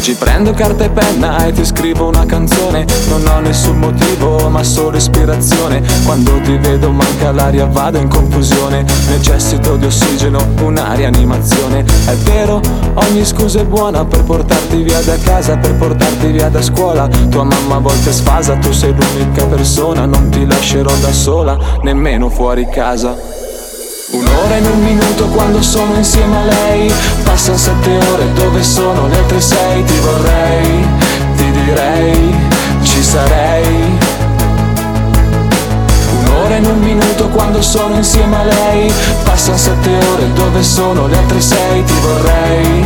Prendo carta e penna e ti scrivo una canzone. Non ho nessun motivo ma solo ispirazione. Quando ti vedo manca l'aria vado in confusione. Necessito di ossigeno, una rianimazione È vero, ogni scusa è buona per portarti via da casa Per portarti via da scuola. Tua mamma a volte sfasa, tu sei l'unica persona Non ti lascerò da sola, nemmeno fuori casa Un'ora in un minuto quando sono insieme a lei. Passano sette ore dove sono le altre sei. Ti vorrei, ti direi, ci sarei. Un'ora in un minuto quando sono insieme a lei. Passano sette ore dove sono le altre sei. Ti vorrei,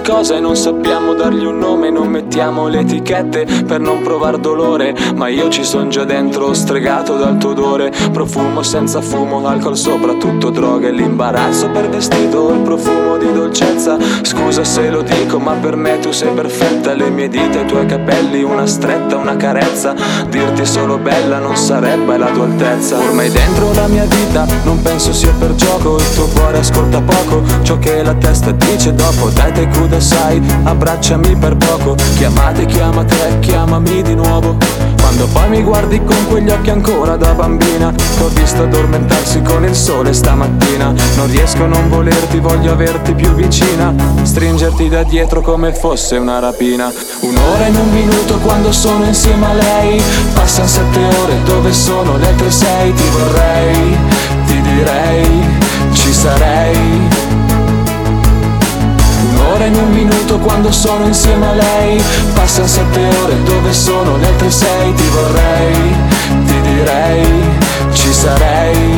qualcosa e non sappiamo dargli un nome Non mettiamo le etichette per non provar dolore. Ma io ci son già dentro stregato dal tuo odore. Profumo senza fumo, alcol soprattutto droghe L'imbarazzo. Per vestito, il profumo di dolcezza. Scusa se lo dico ma per me tu sei perfetta. Le mie dita, i tuoi capelli, una stretta, una carezza. Dirti solo bella non sarebbe la tua altezza. Ormai dentro la mia vita non penso sia per gioco. Il tuo cuore ascolta poco ciò che la testa dice dopo. Dai te cruda sai, abbracciami per poco. Chiamate, chiamate, chiamami di nuovo. Quando poi mi guardi con quegli occhi ancora da bambina T'ho visto addormentarsi con il sole stamattina. Non riesco a non volerti, voglio averti più vicina. Stringerti da dietro come fosse una rapina. Un'ora in un minuto quando sono insieme a lei. Passano sette ore dove sono le altre sei? Ti vorrei, ti direi, ci sarei Un'ora in un minuto quando sono insieme a lei Passano sette ore dove sono le altre sei. Ti vorrei, ti direi, ci sarei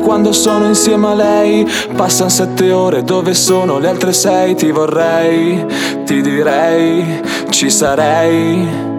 quando sono insieme a lei. Passano sette ore dove sono? Le altre sei Ti vorrei, ti direi, ci sarei